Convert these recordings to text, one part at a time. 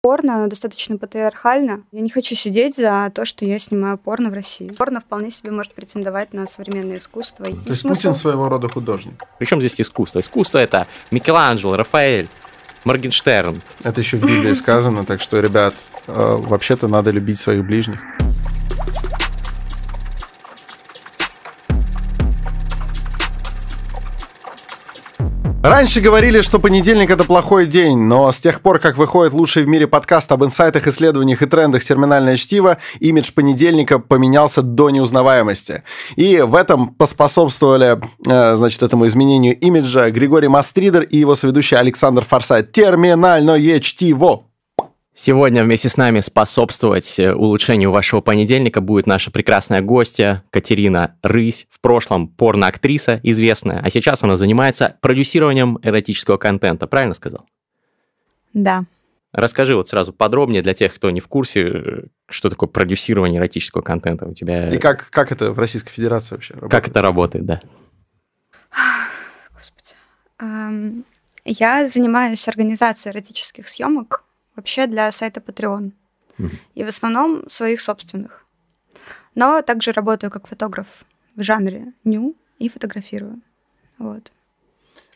Порно оно достаточно патриархально. Я не хочу сидеть за то, что я снимаю порно в России. Порно вполне себе может претендовать на современное искусство. То есть смысл... Путин своего рода художник. Причем здесь искусство? Искусство это Микеланджело, Рафаэль, Моргенштерн. Это еще в Библии сказано, так что, ребят, э, вообще-то надо любить своих ближних. Раньше говорили, что понедельник это плохой день, но с тех пор, как выходит лучший в мире подкаст об инсайтах, исследованиях и трендах терминальное чтиво, имидж понедельника поменялся до неузнаваемости. И в этом поспособствовали, э, значит, этому изменению имиджа Григорий Мастридер и его соведущий Александр Форсайт. Терминальное чтиво. Сегодня вместе с нами способствовать э, улучшению вашего понедельника будет наша прекрасная гостья Катерина Рысь, в прошлом порноактриса известная, а сейчас она занимается продюсированием эротического контента. Правильно сказал? Да. Расскажи вот сразу подробнее для тех, кто не в курсе, э, что такое продюсирование эротического контента у тебя. И как, как это в Российской Федерации вообще работает? Как это работает, да. Господи. Я занимаюсь организацией эротических съемок вообще для сайта Patreon. Mm-hmm. И в основном своих собственных. Но также работаю как фотограф в жанре ню и фотографирую. Вот.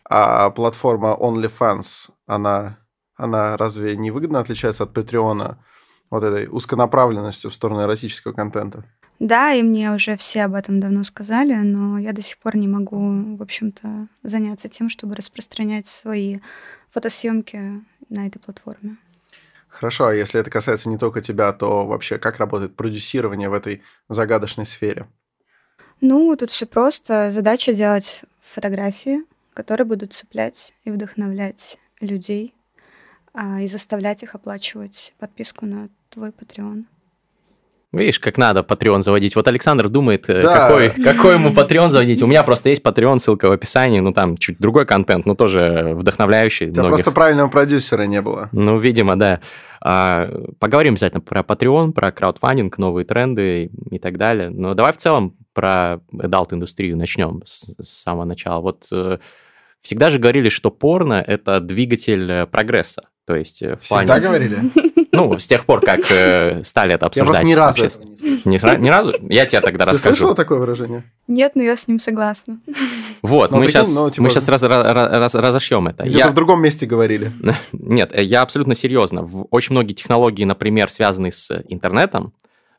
А платформа OnlyFans, она, она разве не выгодно отличается от Патреона вот этой узконаправленностью в сторону эротического контента? Да, и мне уже все об этом давно сказали, но я до сих пор не могу, в общем-то, заняться тем, чтобы распространять свои фотосъемки на этой платформе. Хорошо, а если это касается не только тебя, то вообще как работает продюсирование в этой загадочной сфере? Ну, тут все просто. Задача делать фотографии, которые будут цеплять и вдохновлять людей а, и заставлять их оплачивать подписку на твой Patreon. Видишь, как надо Patreon заводить. Вот Александр думает, э, да. какой, какой ему Patreon заводить. У меня просто есть Patreon, ссылка в описании. Ну, там чуть другой контент, но тоже вдохновляющий. У тебя многих. просто правильного продюсера не было. Ну, видимо, да. А, поговорим обязательно про Patreon, про краудфандинг, новые тренды и так далее. Но давай в целом про адалт-индустрию начнем с, с самого начала. Вот э, всегда же говорили, что порно – это двигатель э, прогресса. То есть в плане... Всегда говорили? Ну, с тех пор, как э, стали это обсуждать. Я просто ни разу не, не разу? Я тебе тогда Ты расскажу. Ты слышала такое выражение? Нет, но я с ним согласна. Вот, но мы, прикинь, сейчас, ну, типа... мы сейчас раз, раз, разошьем это. Где-то я... в другом месте говорили. Нет, я абсолютно серьезно. Очень многие технологии, например, связанные с интернетом,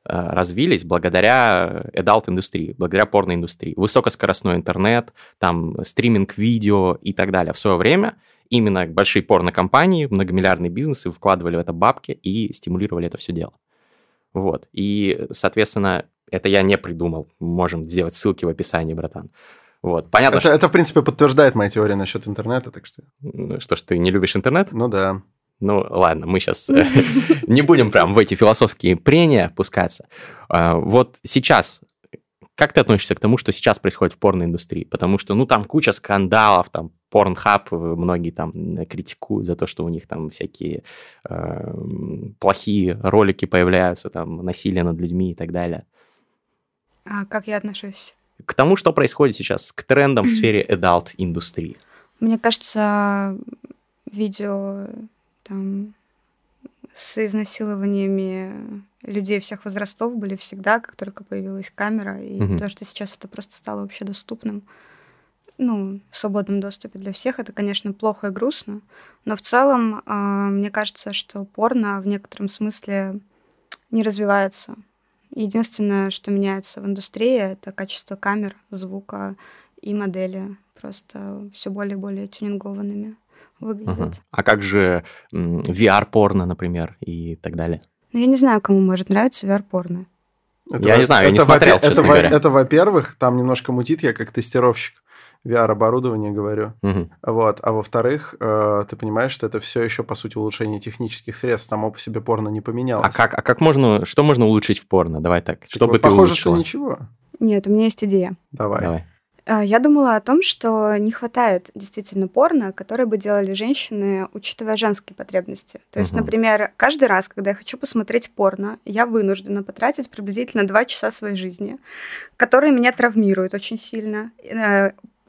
э, развились благодаря adult-индустрии, благодаря порноиндустрии. Высокоскоростной интернет, там стриминг видео и так далее. В свое время именно большие порнокомпании, многомиллиардные бизнесы вкладывали в это бабки и стимулировали это все дело. Вот. И, соответственно, это я не придумал. Можем сделать ссылки в описании, братан. Вот. Понятно, это, что... это, в принципе, подтверждает мои теории насчет интернета, так что... Ну, что ж, ты не любишь интернет? Ну да. Ну, ладно, мы сейчас э, не будем прям в эти философские прения пускаться. А, вот сейчас как ты относишься к тому, что сейчас происходит в порноиндустрии? Потому что, ну, там куча скандалов, там, Pornhub, э, многие там критикуют за то, что у них там всякие э, плохие ролики появляются, там, насилие над людьми и так далее. А как я отношусь? К тому, что происходит сейчас, к трендам в сфере adult-индустрии. Мне кажется, видео там с изнасилованиями людей всех возрастов были всегда, как только появилась камера, и угу. то, что сейчас это просто стало вообще доступным, ну, в свободном доступе для всех, это, конечно, плохо и грустно, но в целом э, мне кажется, что порно в некотором смысле не развивается. Единственное, что меняется в индустрии, это качество камер, звука и модели, просто все более и более тюнингованными выглядят. Ага. А как же VR-порно, например, и так далее? Ну, я не знаю, кому может нравиться VR-порно. Это я во... не знаю, я не смотрел, это, честно говоря. Это, во-первых, там немножко мутит, я как тестировщик VR-оборудования говорю. Угу. Вот. А во-вторых, э, ты понимаешь, что это все еще, по сути, улучшение технических средств. Само по себе порно не поменялось. А как, а как можно, что можно улучшить в порно? Давай так. так что бы ты Похоже, что ничего. Нет, у меня есть идея. Давай. Давай. А, я думала о том, что не хватает действительно порно, которое бы делали женщины, учитывая женские потребности. То есть, угу. например, каждый раз, когда я хочу посмотреть порно, я вынуждена потратить приблизительно два часа своей жизни, которые меня травмируют очень сильно.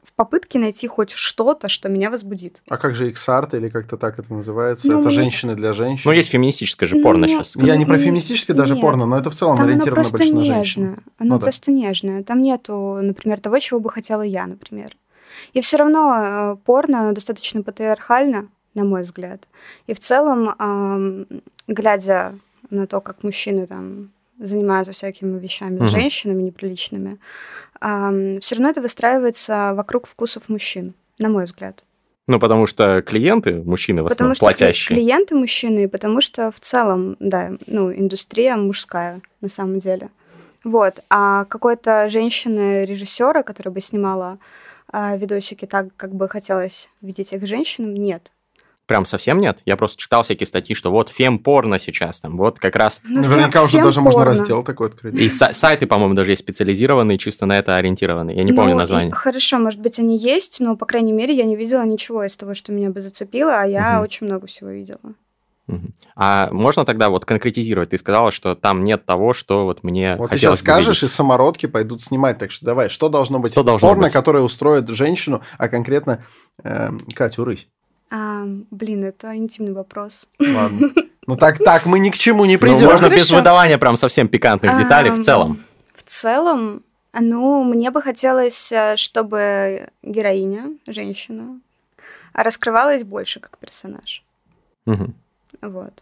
В попытке найти хоть что-то, что меня возбудит. А как же X-арт или как-то так это называется? Ну, это мне... женщины для женщин. Ну, есть феминистическое же порно ну, сейчас. Я не про феминистическое даже порно, но это в целом Там ориентировано оно просто больше нежно. на женщин. Оно Ну да. просто нежное. Там нету, например, того, чего бы хотела я, например. И все равно э, порно оно достаточно патриархально, на мой взгляд. И в целом, глядя на то, как мужчины там занимаются всякими вещами Мгм. с женщинами неприличными, все равно это выстраивается вокруг вкусов мужчин, на мой взгляд. Ну, потому что клиенты, мужчины в Потому основном, что кли- платящие. клиенты мужчины, потому что в целом, да, ну, индустрия мужская на самом деле. Вот. А какой-то женщины-режиссера, которая бы снимала а, видосики так, как бы хотелось видеть их женщинам, нет. Прям совсем нет. Я просто читал всякие статьи, что вот фем-порно сейчас там, вот как раз... Ну, Наверняка уже даже можно фем-порно. раздел такой открыть. И са- сайты, по-моему, даже есть специализированные, чисто на это ориентированные. Я не помню Ну, и название. Хорошо, может быть, они есть, но, по крайней мере, я не видела ничего из того, что меня бы зацепило, а я Мгм. очень много всего видела. А можно тогда вот конкретизировать? Ты сказала, что там нет того, что вот мне Вот ты сейчас скажешь, и самородки пойдут снимать. Так что давай, что должно быть Что в должно порно, быть? которое устроит женщину, а конкретно эм, Катю Рысь? А, блин, это интимный вопрос. Ладно. Ну так, так, мы ни к чему не Ну, придем. можно без Хорошо. выдавания прям совсем пикантных деталей в Ам, целом. В целом, ну, мне бы хотелось, э, чтобы героиня, женщина, раскрывалась больше как персонаж. Мгм. Вот.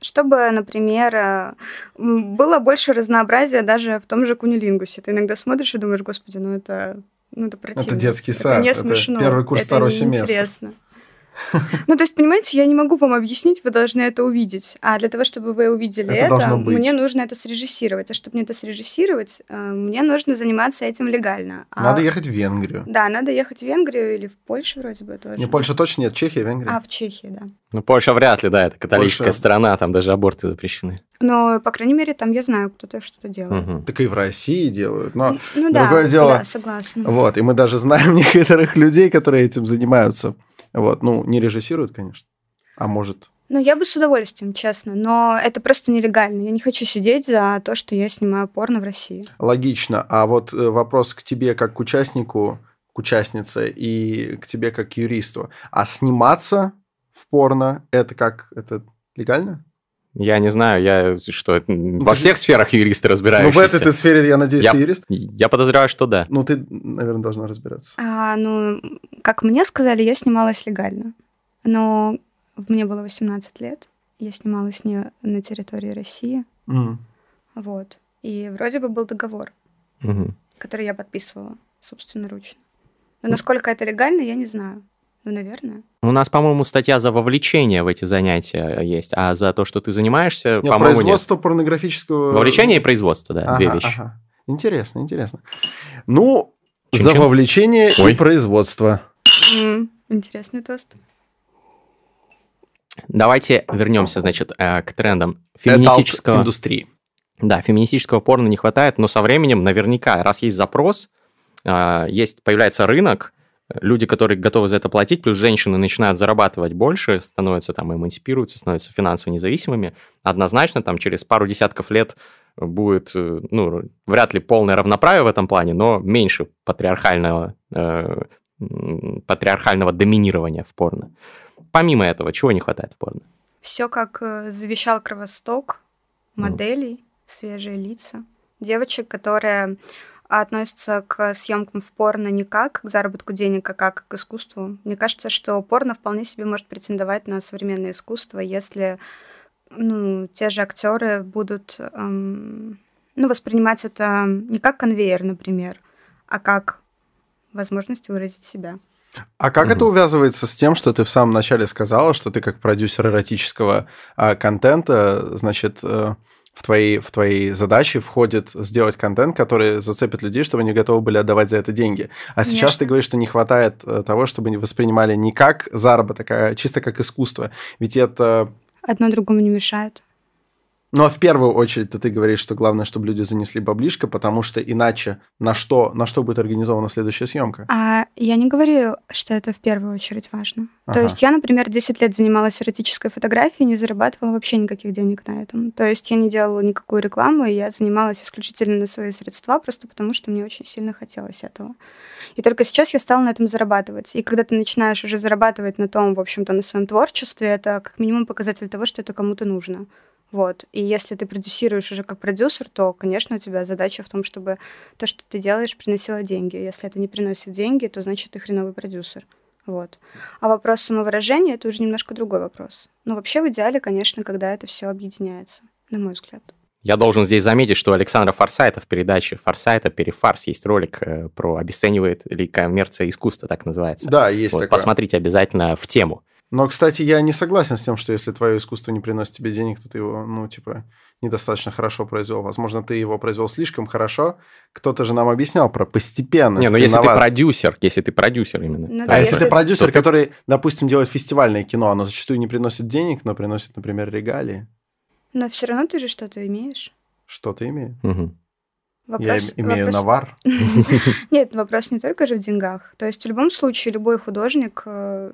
Чтобы, например, э, было больше разнообразия даже в том же кунилингусе. Ты иногда смотришь и думаешь, господи, ну это, ну это противно. детский это сад, не это смешно. первый курс, это второй семестр. неинтересно. Ну, то есть, понимаете, я не могу вам объяснить, вы должны это увидеть. А для того, чтобы вы увидели Это это, мне нужно это срежиссировать. А чтобы мне это срежиссировать, э, мне нужно заниматься этим легально. А- Надо ехать в Венгрию. Да, надо ехать в Венгрию или в Польшу вроде бы тоже. Не Польша точно нет, Чехия, Венгрия. А, в Чехии, да. Ну, Польша вряд ли, да, это католическая Польша- страна, там даже аборты запрещены. Но, по крайней мере, там я знаю, кто-то что-то делает. Мгм. Так и в России делают. Но Ну да, Другое дело- да, согласна. вот, и мы даже знаем некоторых людей, которые этим занимаются. Вот, ну, не режиссируют, конечно. А может, Ну, я бы с удовольствием, честно, но это просто нелегально. Я не хочу сидеть за то, что я снимаю порно в России. логично. А вот э, вопрос к тебе как к участнику, к участнице и к тебе как к юристу. А сниматься в порно, это как, это легально? Я не знаю, я что, во всех сферах юристы Ну, разбирающиеся. в этой ты сфере, я надеюсь, Я- ты юрист? Я подозреваю, что да. Ну, ты, наверное, должна разбираться. А, ну, как мне сказали, я снималась легально. Но мне было 18 лет. Я снималась не на территории России. М. Вот. И вроде бы был договор, Мгм. который я подписывала собственноручно. Но насколько это легально, я не знаю. Ну, наверное. У нас, по-моему, статья за вовлечение в эти занятия есть, а за то, что ты занимаешься, Нет, по-моему, нет. производство порнографического... Вовлечение и производство, да, две Ага, вещи. ага. Интересно, интересно. Ну, Чин-чин. за вовлечение Ой. и производство. Интересный тост. Давайте вернемся, значит, э, к трендам феминистического. индустрии. Да, феминистического порно не хватает, но со временем наверняка, раз есть запрос, а, есть, появляется рынок, люди, которые готовы за это платить, плюс женщины начинают зарабатывать больше, становятся там, эмансипируются, становятся финансово независимыми, однозначно там через пару десятков лет будет, э, ну, вряд ли полное равноправие в этом плане, но меньше патриархального, э, патриархального доминирования в порно. Помимо этого, чего не хватает в порно? Все как э, завещал Кровосток, Мгм. моделей, свежие лица, девочек, которые относятся к съемкам в порно не как к заработку денег, а как к искусству. Мне кажется, что порно вполне себе может претендовать на современное искусство, если ну, те же актеры будут эм, ну, воспринимать это не как конвейер, например, а как возможность выразить себя. А как Мгм. это увязывается с тем, что ты в самом начале сказала, что ты как продюсер эротического а, контента, значит, э, в твои, в твои задачи входит сделать контент, который зацепит людей, чтобы они готовы были отдавать за это деньги. А сейчас Конечно. ты говоришь, что не хватает э, того, чтобы они воспринимали не как заработок, а чисто как искусство. Ведь это... Одно другому не мешает. Ну, а в первую очередь ты говоришь, что главное, чтобы люди занесли баблишко, потому что иначе на что, на что будет организована следующая съемка? А я не говорю, что это в первую очередь важно. Ага. То есть я, например, 10 лет занималась эротической фотографией, не зарабатывала вообще никаких денег на этом. То есть я не делала никакую рекламу, и я занималась исключительно на свои средства, просто потому что мне очень сильно хотелось этого. И только сейчас я стала на этом зарабатывать. И когда ты начинаешь уже зарабатывать на том, в общем-то, на своем творчестве, это как минимум показатель того, что это кому-то нужно. Вот. И если ты продюсируешь уже как продюсер, то, конечно, у тебя задача в том, чтобы то, что ты делаешь, приносило деньги. Если это не приносит деньги, то значит ты хреновый продюсер. Вот. А вопрос самовыражения это уже немножко другой вопрос. Но вообще в идеале, конечно, когда это все объединяется, на мой взгляд. Я должен здесь заметить, что Александра Форсайта в передаче «Форсайта. Перефарс» есть ролик э, про обесценивает ли коммерция искусства, так называется. Да, есть вот, такое. Посмотрите обязательно в тему. Но, кстати, я не согласен с тем, что если твое искусство не приносит тебе денег, то ты его, ну, типа, недостаточно хорошо произвел. Возможно, ты его произвел слишком хорошо. Кто-то же нам объяснял про постепенность. Не, ну если ты продюсер, если ты продюсер именно. Ну, да, а если, если ты продюсер, то который, ты... допустим, делает фестивальное кино, оно зачастую не приносит денег, но приносит, например, регалии. Но все равно ты же что-то имеешь. Что-то имею. Угу. Вопрос, Я имею вопрос... навар. Нет, вопрос не только же в деньгах. То есть в любом случае любой художник э,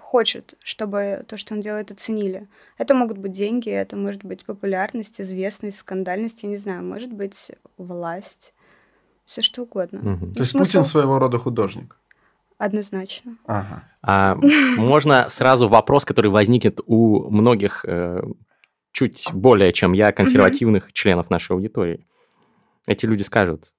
хочет, чтобы то, что он делает, оценили. Это могут быть деньги, это может быть популярность, известность, скандальность, я не знаю, может быть власть, все что угодно. Угу. То есть смысл... Путин своего рода художник? Однозначно. Ага. А, можно сразу вопрос, который возникнет у многих э, чуть более, чем я, консервативных членов нашей аудитории эти люди скажут,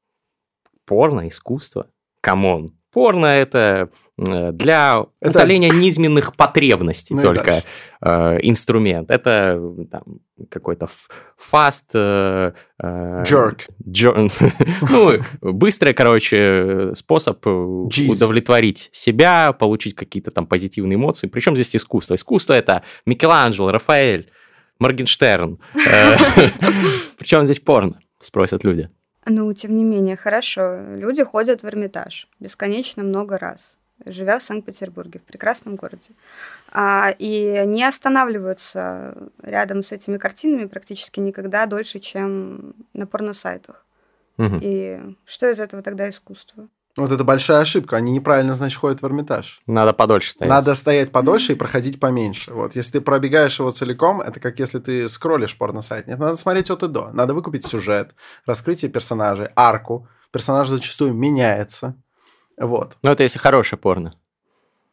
порно, искусство, come on, порно это э, для это... утоления низменных потребностей ну только э, инструмент. Это там, какой-то фаст... Э, э, Jerk. Джер... ну, быстрый, короче, способ Jeez. удовлетворить себя, получить какие-то там позитивные эмоции. Причем здесь искусство? Искусство это Микеланджело, Рафаэль, Моргенштерн. Э, Причем здесь порно? Спросят люди. Ну, тем не менее, хорошо. Люди ходят в Эрмитаж бесконечно много раз, живя в Санкт-Петербурге, в прекрасном городе. А, и не останавливаются рядом с этими картинами практически никогда дольше, чем на порносайтах. Угу. И что из этого тогда искусство? Вот это большая ошибка. Они неправильно, значит, ходят в Эрмитаж. Надо подольше стоять. Надо стоять подольше и проходить поменьше. Вот, если ты пробегаешь его целиком, это как если ты скроллишь порно-сайт. Нет, надо смотреть от и до. Надо выкупить сюжет, раскрытие персонажей, арку. Персонаж зачастую меняется. Вот. Ну, это если хорошее порно.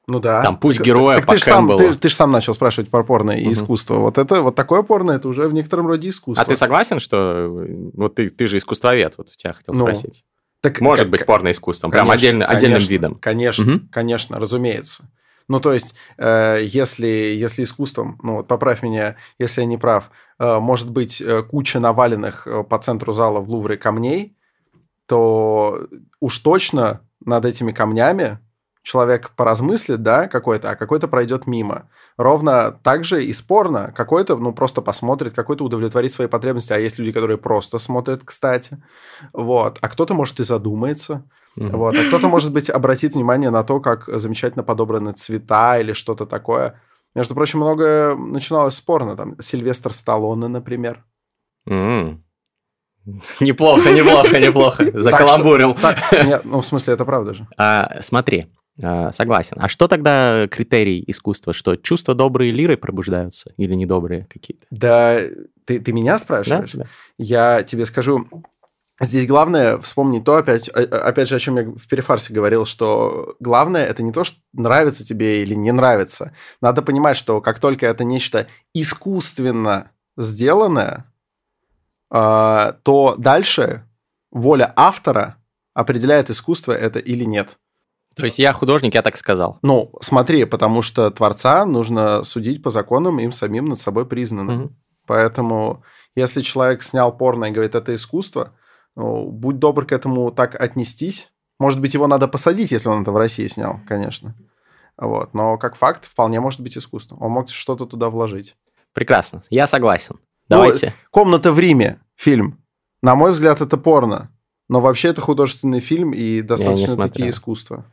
Ну да. Там путь героя так, так по ты сам, ты, ты же сам начал спрашивать про порно и угу. искусство. Вот это вот такое порно, это уже в некотором роде искусство. А ты согласен, что вот ты, ты же искусствовед, вот у тебя хотел ну, спросить. Так, Может как, быть порноискусством, прям отдельно, конечно, отдельным видом. Конечно, угу. конечно, разумеется. Ну, то есть, э, если, если искусством, ну, вот поправь меня, если я не прав, э, может быть э, куча наваленных э, по центру зала в Лувре камней, то уж точно над этими камнями человек поразмыслит, да, какой-то, а какой-то пройдет мимо. Ровно так же и спорно. Какой-то, ну, просто посмотрит, какой-то удовлетворит свои потребности. А есть люди, которые просто смотрят, кстати. Вот. А кто-то, может, и задумается. Mm-hmm. Вот. А кто-то, может быть, обратит внимание на то, как замечательно подобраны цвета или что-то такое. Между прочим, многое начиналось спорно. Там Сильвестр Сталлоне, например. Mm-hmm. Неплохо, неплохо, неплохо. Закаламбурил. Нет, ну, в смысле, это правда же. А, смотри, согласен. А что тогда критерий искусства? Что чувства добрые лирой пробуждаются или недобрые какие-то? Да, ты, ты меня спрашиваешь? Да? Я тебе скажу, Здесь главное вспомнить то, опять, опять же, о чем я в перефарсе говорил, что главное это не то, что нравится тебе или не нравится. Надо понимать, что как только это нечто искусственно сделанное, а, то дальше воля автора определяет искусство это или нет. То есть я художник, я так сказал. Ну, смотри, потому что творца нужно судить по законам им самим над собой признанным. Угу. Поэтому, если человек снял порно и говорит, это искусство, ну, будь добр к этому так отнестись. Может быть, его надо посадить, если он это в России снял, конечно. Вот. Но как факт, вполне может быть искусство. Он мог что-то туда вложить. Прекрасно. Я согласен. Давайте. Ну, «Комната в Риме» фильм. На мой взгляд, это порно. Но вообще это художественный фильм и достаточно такие искусства.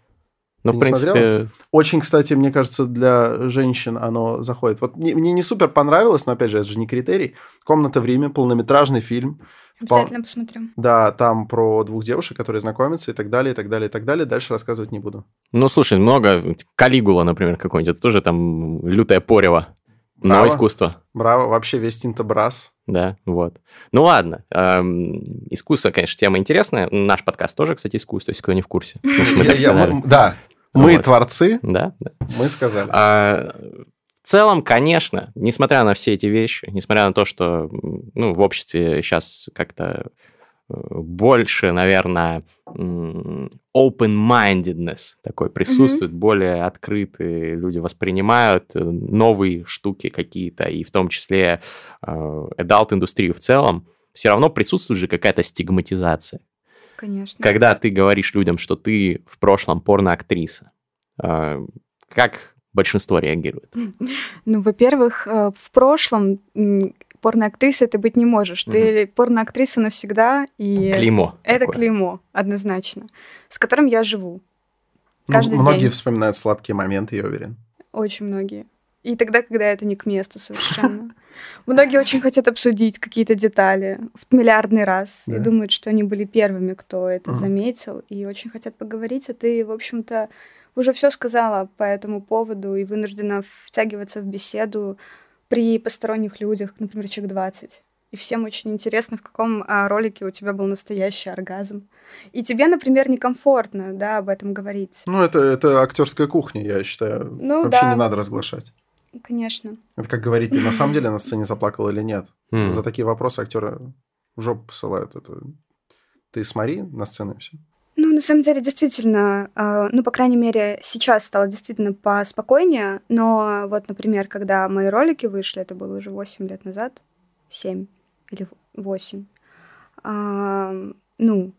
Ну, Ты в принципе, смотрела? Очень, кстати, мне кажется, для женщин оно заходит. Вот не- мне не супер понравилось, но опять же, это же не критерий. Комната в Риме, полнометражный фильм. Обязательно посмотрю. Да, там про двух девушек, которые знакомятся и так далее, и так далее, и так далее. Дальше рассказывать не буду. ну, слушай, много. Калигула, например, какой-нибудь. Это тоже там лютое порево. Но Браво. искусство. Браво, вообще весь Тинтобрас. Да, вот. Ну ладно. эм, искусство, конечно, тема интересная. Наш подкаст тоже, кстати, искусство, если кто не в курсе. Да, мы творцы, Да, мы сказали. А, в целом, конечно, несмотря на все эти вещи, несмотря на то, что ну, в обществе сейчас как-то больше, наверное, open-mindedness такой присутствует, более открытые люди воспринимают э, новые штуки какие-то, и в том числе э, adult-индустрию в целом, все равно присутствует же какая-то стигматизация. Конечно. Когда ты говоришь людям, что ты в прошлом порноактриса, э, как большинство реагирует? Ну, во-первых, в прошлом порноактрисой ты быть не можешь. Ты порноактриса навсегда, и Клеймо. это такое. клеймо, однозначно, с которым я живу. Ну, Каждый Многие день. вспоминают сладкие моменты, я уверен. Очень многие. И тогда, когда это не к месту совершенно. Многие очень хотят обсудить какие-то детали в миллиардный раз и Да. думают, что они были первыми, кто это Мгм. заметил, и очень хотят поговорить, а ты, в общем-то, уже все сказала по этому поводу и вынуждена втягиваться в беседу при посторонних людях, например, человек 20. И всем очень интересно, в каком а, ролике у тебя был настоящий оргазм. И тебе, например, некомфортно, да, об этом говорить. Ну, это, это актерская кухня, я считаю. Ну, Вообще да. не надо разглашать. Конечно. Это как говорить, ты на самом деле на сцене заплакал или нет. М. За такие вопросы актеры в жопу посылают. Это... Ты смотри на сцену и все. Ну, на самом деле, действительно, э, ну, по крайней мере, сейчас стало действительно поспокойнее, но вот, например, когда мои ролики вышли, это было уже 8 лет назад, 7 или 8, ну,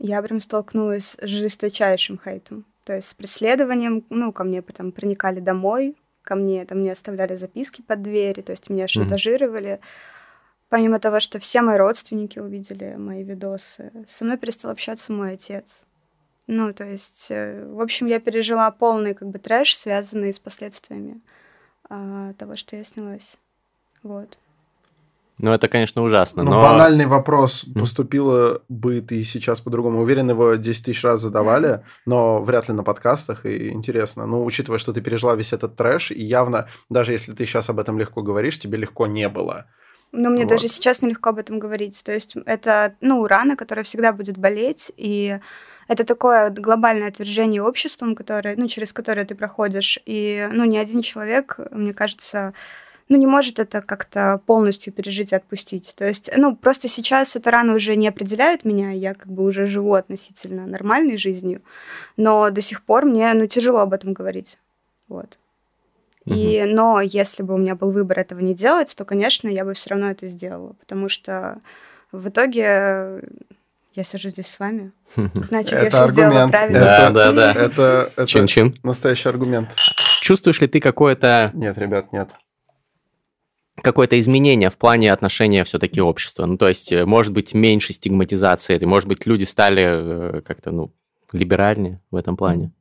я прям столкнулась с жесточайшим хейтом, то есть с преследованием, ну, ко мне потом проникали домой, ко мне там не оставляли записки под двери, то есть меня шантажировали. Помимо того, что все мои родственники увидели мои видосы, со мной перестал общаться мой отец. Ну, то есть, э, в общем, я пережила полный как бы трэш, связанный с последствиями а, того, что я снялась. Вот. Ну, это, конечно, ужасно, Ну, но... банальный вопрос. Поступила бы ты сейчас по-другому? Уверен, его 10 тысяч раз задавали, но вряд ли на подкастах, и интересно. Ну, учитывая, что ты пережила весь этот трэш, и явно, даже если ты сейчас об этом легко говоришь, тебе легко не было. Но мне Вот. даже сейчас нелегко об этом говорить. То есть это, ну, рана, которая всегда будет болеть, и это такое глобальное отвержение обществом, которое, ну, через которое ты проходишь. И, ну, ни один человек, мне кажется, ну, не может это как-то полностью пережить и отпустить. То есть, ну, просто сейчас эта рана уже не определяет меня, я как бы уже живу относительно нормальной жизнью, но до сих пор мне, ну, тяжело об этом говорить. Вот. И, но если бы у меня был выбор этого не делать, то, конечно, я бы все равно это сделала, потому что в итоге я сижу здесь с вами, значит, я это все сделала аргумент. правильно. Да, да, да. Это, это Чин-чин. настоящий аргумент. Чувствуешь ли ты какое-то Нет, ребят, нет. какое-то изменение в плане отношения все-таки общества? Ну, то есть, э, может быть, меньше стигматизации, этой, может быть, люди стали э, как-то, ну, либеральнее в этом плане?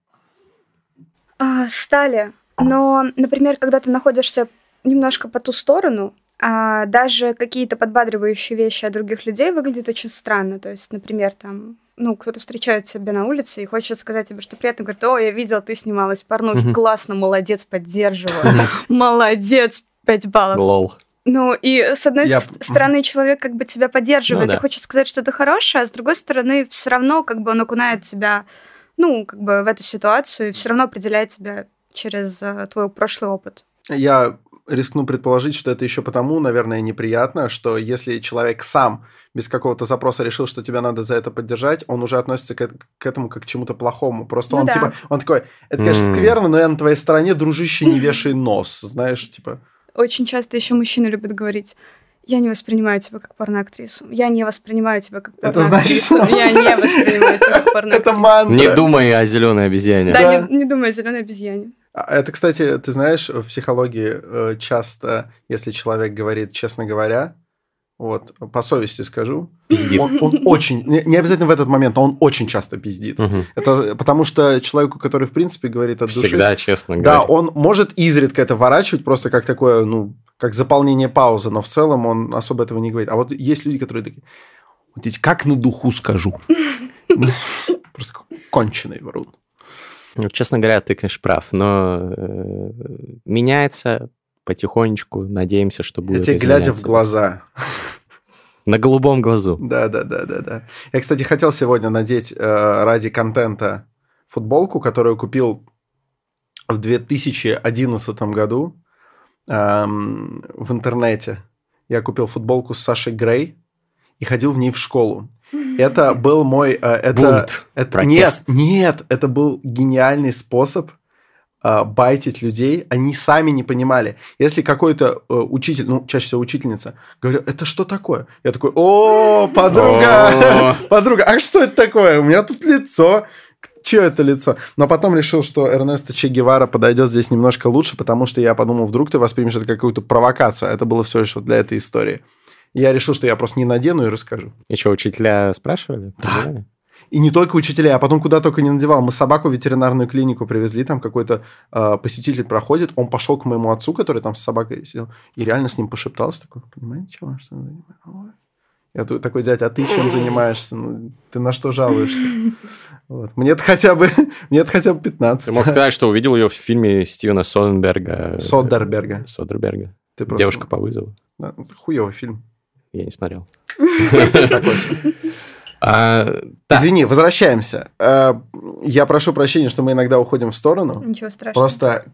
А, стали. Но, например, когда ты находишься немножко по ту сторону, а, даже какие-то подбадривающие вещи от других людей выглядят очень странно. То есть, например, там, ну, кто-то встречает тебя на улице и хочет сказать тебе, что приятно, говорит, о, я видел, ты снималась в порнухе, Мгм. классно, молодец, поддерживаю, молодец, 5 баллов. Лол. Ну, и с одной Я- стороны человек как бы тебя поддерживает Ну да. и хочет сказать что-то хорошее, а с другой стороны все равно как бы он окунает тебя, ну, как бы в эту ситуацию и все равно определяет тебя через э, твой прошлый опыт. Я рискну предположить, что это еще потому, наверное, неприятно, что если человек сам без какого-то запроса решил, что тебя надо за это поддержать, он уже относится к, к этому как к чему-то плохому. Просто Ну он да. типа, он такой, это, конечно, скверно, но я на твоей стороне, дружище, не вешай нос, знаешь, типа. Очень часто еще мужчины любят говорить, я не воспринимаю тебя как порноактрису. Я не воспринимаю тебя как Это значит, порноактрису. Я не воспринимаю тебя как Это порноактрису. мантра. Не думай о зеленой обезьяне. Да, Да. не, не думай о зеленой обезьяне. А Это, кстати, ты знаешь, в психологии э, часто, если человек говорит, честно говоря, вот, по совести скажу. Пиздит. Он, он очень, не, не обязательно в этот момент, но он очень часто пиздит. Мгм. Это потому что человеку, который, в принципе, говорит от души... Всегда, честно Да, говоря. он может изредка это ворачивать, просто как такое, ну, как заполнение паузы, но в целом он особо этого не говорит. А вот есть люди, которые такие, вот эти, как на духу скажу. Просто конченый врун. Ну, честно говоря, ты, конечно, прав, но э, меняется потихонечку. Надеемся, что Я будет тебе глядя в глаза. На голубом глазу. Да, да, да, да, да. Я, кстати, хотел сегодня надеть э, ради контента футболку, которую купил в 2011 году эм, в интернете. Я купил футболку с Сашей Грей и ходил в ней в школу. Это был мой... э, это, Бунт. это, нет, Протест. нет, это был гениальный способ э, байтить людей. Они сами не понимали. Если какой-то э, учитель, ну, чаще всего учительница, говорит, это что такое? Я такой, о, подруга, подруга, а что это такое? У меня тут лицо. Че это лицо? Но потом решил, что Эрнесто Че Гевара подойдет здесь немножко лучше, потому что я подумал, вдруг ты воспримешь это как какую-то провокацию. А это было все лишь вот для этой истории. Я решил, что я просто не надену и расскажу. Что, учителя спрашивали? Понимали? И не только учителя, а потом куда только не надевал. Мы собаку в ветеринарную клинику привезли, там какой-то э, посетитель проходит, он пошел к моему отцу, который там с собакой сидел, и реально с ним пошептался, такой, понимаете, чем он что занимается? Ой». Я такой, дядя, а ты чем занимаешься? Ну, ты на что жалуешься? Вот. Мне-то хотя бы, мне-то хотя бы 15. Ты мог сказать, что увидел ее в фильме Стивена Содерберга. Содерберга. Содерберга. Ты просто- Девушка по вызову. Да, хуёвый фильм. Я не смотрел. А, Извини, возвращаемся. Э, Я прошу прощения, что мы иногда уходим в сторону. Ничего страшного. Просто,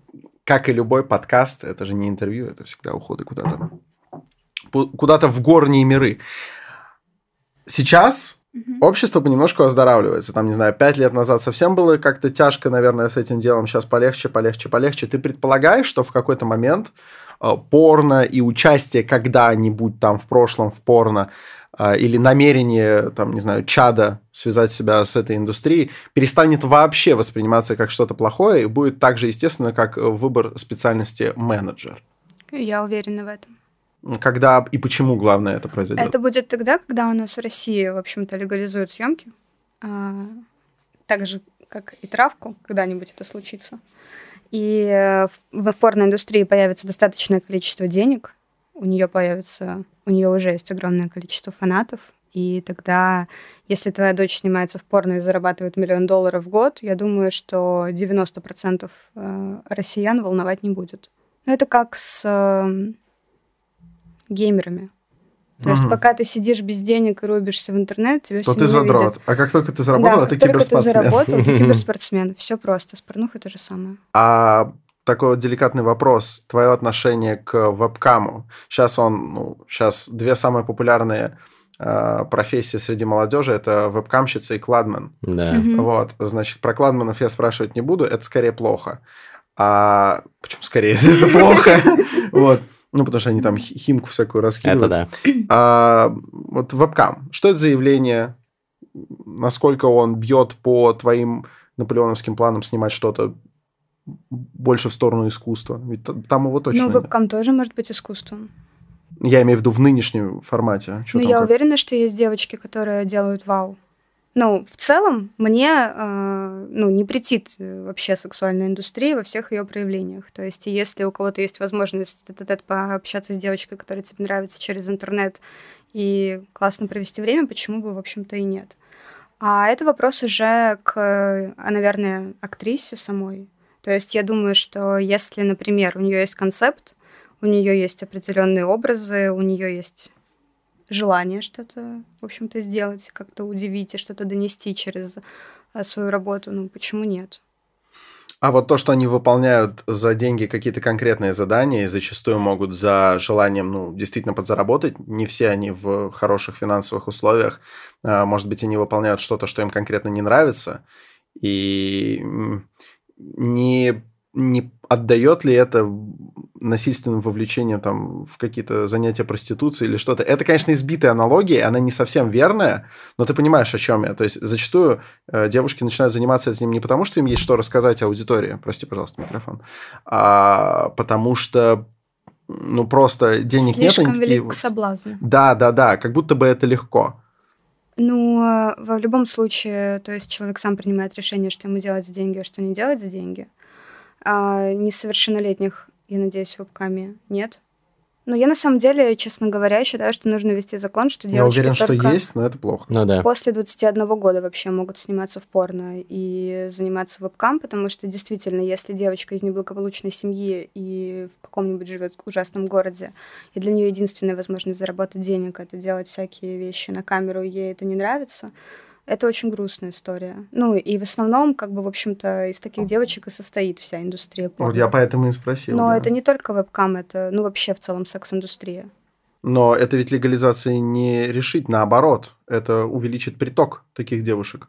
как и любой подкаст, это же не интервью, это всегда уходы куда-то. Куда-то в горние миры. Сейчас общество понемножку оздоравливается. Там, не знаю, пять лет назад совсем было как-то тяжко, наверное, с этим делом. Сейчас полегче, полегче, полегче. Ты предполагаешь, что в какой-то момент порно и участие когда-нибудь там в прошлом в порно э, или намерение, там, не знаю, чада связать себя с этой индустрией, перестанет вообще восприниматься как что-то плохое и будет так же естественно, как э, выбор специальности менеджер. Я уверена в этом. Когда и почему, главное, это произойдет? Это будет тогда, когда у нас в России, в общем-то, легализуют съемки. А, так же, как и травку, когда-нибудь это случится. И э, в, порноиндустрии появится достаточное количество денег, у нее появится, у нее уже есть огромное количество фанатов, и тогда, если твоя дочь снимается в порно и зарабатывает миллион долларов в год, я думаю, что 90% э, россиян волновать не будет. Ну, это как с э, геймерами. То есть, Мгм. пока ты сидишь без денег и рубишься в интернет, тебя То все ты ненавидят. задрот. А как только ты заработал, да, ты как только ты киберспортсмен. заработал, ты киберспортсмен. Все просто. С порнухой то же самое. А такой вот деликатный вопрос. Твое отношение к вебкаму. Сейчас он, ну, сейчас две самые популярные э, профессии среди молодежи это вебкамщица и кладмен. да. Мгм. Вот, значит, про кладменов я спрашивать не буду, это скорее плохо. А почему скорее? Это плохо. Вот. Ну, потому что они там хи- химку всякую Это раскидывают. да. А, вот вебкам. Что это за явление? Насколько он бьет по твоим наполеоновским планам снимать что-то больше в сторону искусства? Ведь там его точно Ну, нет. вебкам тоже может быть искусством. Я имею в виду в нынешнем формате. Но там я как? уверена, что есть девочки, которые делают вау. Ну, в целом, мне э, ну, не претит э, вообще сексуальная индустрия во всех ее проявлениях. То есть, если у кого-то есть возможность тет пообщаться с девочкой, которая тебе нравится через интернет, и классно провести время, почему бы, в общем-то, и нет. А это вопрос уже к, а, наверное, актрисе самой. То есть я думаю, что если, например, у нее есть концепт, у нее есть определенные образы, у нее есть желание что-то, в общем-то, сделать, как-то удивить и что-то донести через а, свою работу, ну почему нет? А вот то, что они выполняют за деньги какие-то конкретные задания и зачастую могут за желанием, ну, действительно подзаработать, не все они в хороших финансовых условиях, А, может быть, они выполняют что-то, что им конкретно не нравится, и не, не отдает ли это насильственным вовлечением там, в какие-то занятия проституцией или что-то. Это, конечно, избитая аналогия, она не совсем верная, но ты понимаешь, о чем я. То есть зачастую э, девушки начинают заниматься этим не потому, что им есть что рассказать аудитории, прости, пожалуйста, микрофон, а потому что ну, просто денег Слишком нет. Слишком велик такие... соблазн. Да, да, да, как будто бы это легко. Ну, а, в любом случае, то есть человек сам принимает решение, что ему делать за деньги, а что не делать за деньги. А несовершеннолетних, я надеюсь, в вебкаме нет. Ну, я на самом деле, честно говоря, считаю, что нужно ввести закон, что девочки Я уверен, только что есть, но это плохо. Ну, да. после 21 года вообще могут сниматься в порно и заниматься вебкам, потому что действительно, если девочка из неблагополучной семьи и в каком-нибудь живет ужасном городе, и для нее единственная возможность заработать денег это делать всякие вещи на камеру, ей это не нравится, это очень грустная история. Ну, и в основном, как бы, в общем-то, из таких девочек и состоит вся индустрия порно. Вот я поэтому и спросил. Но да. это не только вебкам, это, ну, вообще в целом секс-индустрия. Но это ведь легализация не решить, наоборот, это увеличит приток таких девушек.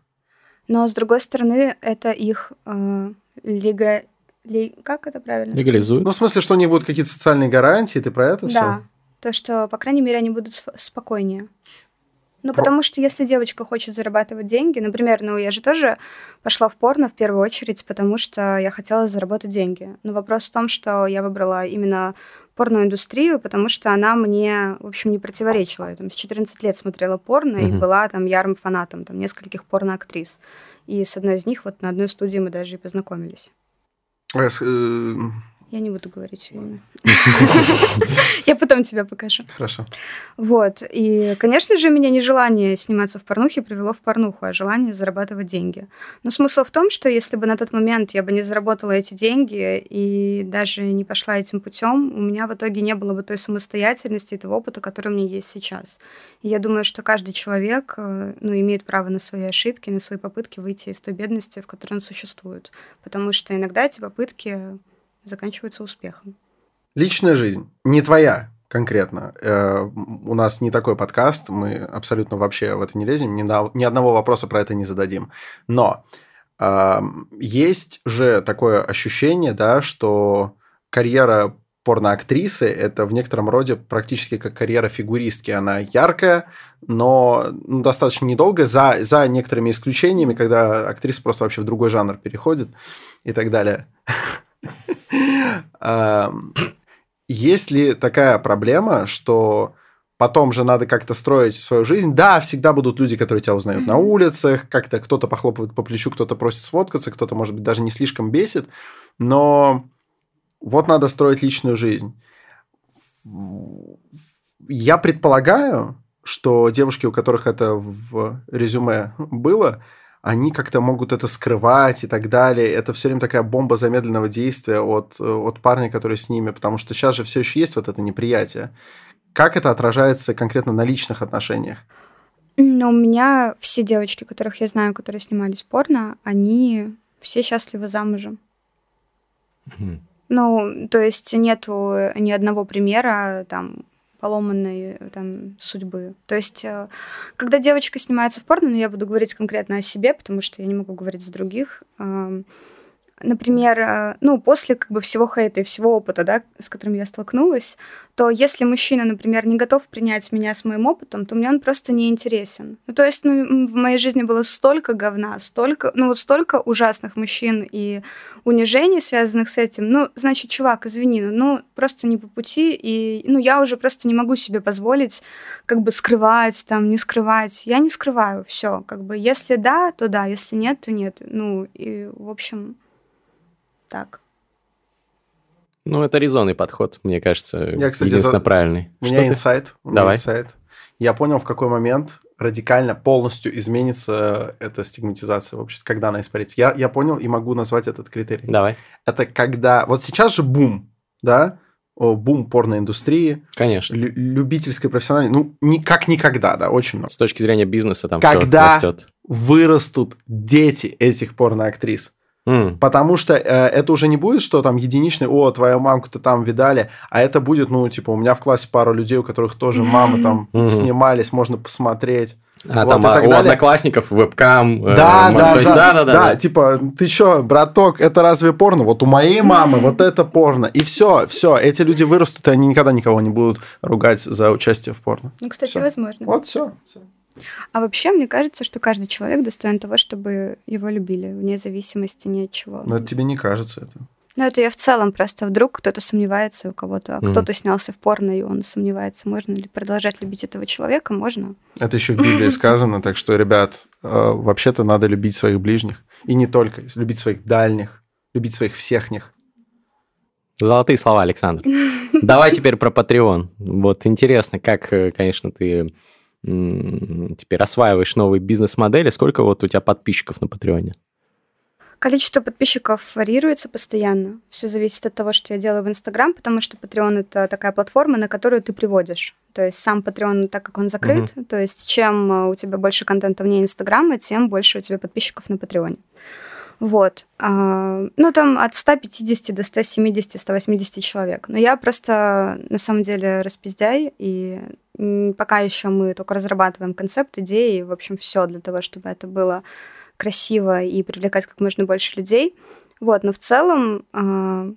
Но, с другой стороны, это их э, лига... Ли... Как это правильно Легализуют. Ну, в смысле, что у них будут какие-то социальные гарантии, ты про это да. все? Да, то, что, по крайней мере, они будут спокойнее. Ну, Про... потому что если девочка хочет зарабатывать деньги, например, ну, я же тоже пошла в порно в первую очередь, потому что я хотела заработать деньги. Но вопрос в том, что я выбрала именно порную индустрию, потому что она мне, в общем, не противоречила. Я там с 14 лет смотрела порно mm-hmm. и была там ярым фанатом там нескольких порноактрис. И с одной из них вот на одной студии мы даже и познакомились. Я не буду говорить имя. Я потом тебя покажу. Хорошо. Вот. И, конечно же, меня не желание сниматься в порнухе привело в порнуху, а желание зарабатывать деньги. Но смысл в том, что если бы на тот момент я бы не заработала эти деньги и даже не пошла этим путем, у меня в итоге не было бы той самостоятельности и того опыта, который у меня есть сейчас. И я думаю, что каждый человек э, ну, имеет право на свои ошибки, на свои попытки выйти из той бедности, в которой он существует. Потому что иногда эти попытки заканчиваются успехом. Личная жизнь не твоя конкретно. Э, у нас не такой подкаст, мы абсолютно вообще в это не лезем, ни, на, ни одного вопроса про это не зададим. Но э, есть же такое ощущение, да, что карьера порноактрисы – это в некотором роде практически как карьера фигуристки. Она яркая, но ну, достаточно недолгая, за, за некоторыми исключениями, когда актриса просто вообще в другой жанр переходит и так далее. Есть ли такая проблема, что потом же надо как-то строить свою жизнь. Да, всегда будут люди, которые тебя узнают на улицах, как-то кто-то похлопывает по плечу, кто-то просит сфоткаться, кто-то, может быть, даже не слишком бесит, но вот надо строить личную жизнь. Я предполагаю, что девушки, у которых это в резюме было, они как-то могут это скрывать и так далее. Это все время такая бомба замедленного действия от, от парня, который с ними, потому что сейчас же все еще есть вот это неприятие. Как это отражается конкретно на личных отношениях? Ну, у меня все девочки, которых я знаю, которые снимались порно, они все счастливы замужем. Mm. Ну, то есть нету ни одного примера там поломанной э, там, судьбы. То есть, э, когда девочка снимается в порно, ну, я буду говорить конкретно о себе, потому что я не могу говорить за других, например, э, ну, после как бы всего хейта и всего опыта, да, с которым я столкнулась, то если мужчина, например, не готов принять меня с моим опытом, то мне он просто не интересен. Ну, то есть, ну, в моей жизни было столько говна, столько, ну, вот столько ужасных мужчин и унижений, связанных с этим. Ну, значит, чувак, извини, ну, ну просто не по пути, и, ну, я уже просто не могу себе позволить как бы скрывать, там, не скрывать. Я не скрываю, все, как бы, если да, то да, если нет, то нет. Ну, и, в общем, так. Ну, это резонный подход, мне кажется, Я, кстати, единственно за... правильный. У меня инсайт. У меня Давай. инсайт. Я понял, в какой момент радикально полностью изменится эта стигматизация вообще, когда она испарится. Я, я понял и могу назвать этот критерий. Давай. Это когда... Вот сейчас же бум, да? О, бум порноиндустрии. Конечно. Лю- любительской, профессиональной. Ну, ни, как никогда, да, очень много. С точки зрения бизнеса там когда все растет. вырастут дети этих порноактрис, Mm. Потому что э, это уже не будет, что там единичный, о, твою мамку-то там видали, а это будет, ну, типа, у меня в классе пару людей, у которых тоже мамы там mm-hmm. снимались, можно посмотреть. А вот, там а, у далее. одноклассников вебкам. Э, да, э, да, да, да, да, да, да. Типа, ты чё, браток, это разве порно? Вот у моей мамы вот это порно. И все, все, эти люди вырастут, и они никогда никого не будут ругать за участие в порно. Ну, кстати, всё. возможно. Вот все. А вообще, мне кажется, что каждый человек достоин того, чтобы его любили, вне зависимости ни от чего. Но это тебе не кажется это. Ну, это я в целом просто вдруг кто-то сомневается у кого-то, mm. кто-то снялся в порно, и он сомневается, можно ли продолжать любить этого человека, можно. Это еще в Библии сказано, так что, ребят, э, вообще-то надо любить своих ближних. И не только, любить своих дальних, любить своих всех них. Золотые слова, Александр. Давай теперь про Patreon. Вот интересно, как, э, конечно, ты теперь осваиваешь новые бизнес-модели. Сколько вот у тебя подписчиков на Патреоне? Количество подписчиков варьируется постоянно. Все зависит от того, что я делаю в Инстаграм, потому что Patreon это такая платформа, на которую ты приводишь. То есть сам Patreon, так как он закрыт, угу. то есть чем э, у тебя больше контента вне Инстаграма, тем больше у тебя подписчиков на Патреоне. Вот. А, ну, там от 150 до 170, 180 человек. Но я просто, на самом деле, распиздяй, и пока еще мы только разрабатываем концепт, идеи, в общем, все для того, чтобы это было красиво и привлекать как можно больше людей. Вот, но в целом э,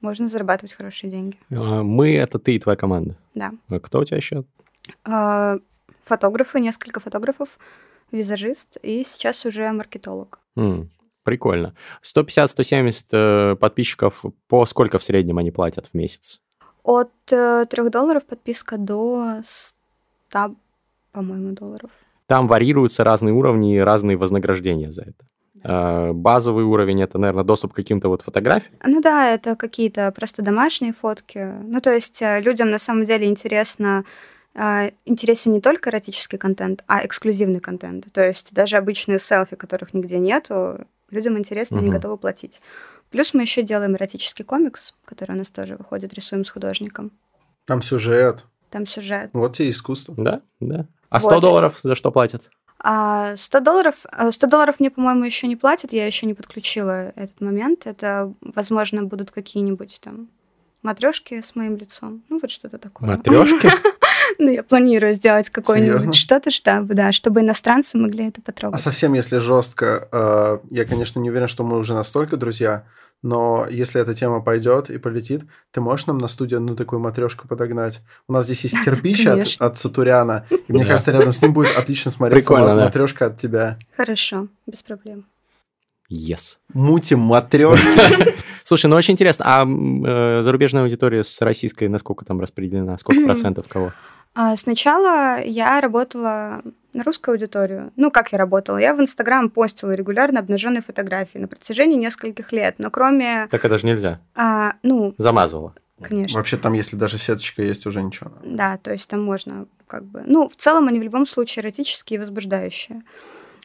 можно зарабатывать хорошие деньги. А, мы это ты и твоя команда. Да. А кто у тебя еще? Э, фотографы, несколько фотографов, визажист и сейчас уже маркетолог. Mm, прикольно. 150-170 э, подписчиков по сколько в среднем они платят в месяц? От э, 3 долларов подписка до 100, по-моему, долларов. Там варьируются разные уровни и разные вознаграждения за это. А, базовый уровень это, наверное, доступ к каким-то вот фотографиям. Ну да, это какие-то просто домашние фотки. Ну, то есть э, людям на самом деле интересно э, интересен не только эротический контент, а эксклюзивный контент. То есть даже обычные селфи, которых нигде нету, людям интересно, угу. они готовы платить. Плюс мы еще делаем эротический комикс, который у нас тоже выходит, рисуем с художником. Там сюжет. Там сюжет. Вот тебе искусство. Да, да. А 100 вот. долларов за что платят? А 100 долларов, 100 э, долларов мне, по-моему, еще не платят, я еще не подключила этот момент. Это, возможно, будут какие-нибудь там матрешки с моим лицом. Ну, вот что-то такое. Матрешки? Ну, я планирую сделать какое-нибудь что-то, чтобы, да, чтобы иностранцы могли это потрогать. А совсем, если жестко, э, я, конечно, не уверен, что мы уже настолько друзья, но если эта тема пойдет и полетит, ты можешь нам на студию одну такую матрешку подогнать? У нас здесь есть кирпич от, от Сатуряна, и мне кажется, рядом с ним будет отлично смотреться Прикольно, да. матрешка от тебя. Хорошо, без проблем. Yes. Мутим матрешки. Слушай, ну очень интересно, а э, зарубежная аудитория с российской насколько там распределена? Сколько процентов кого? А, сначала я работала на русскую аудиторию. Ну, как я работала? Я в Инстаграм постила регулярно обнаженные фотографии на протяжении нескольких лет, но кроме... Так это же нельзя. А, ну... Замазывала. Конечно. Вообще там, если даже сеточка есть, уже ничего. Да, то есть там можно как бы... Ну, в целом они в любом случае эротические и возбуждающие.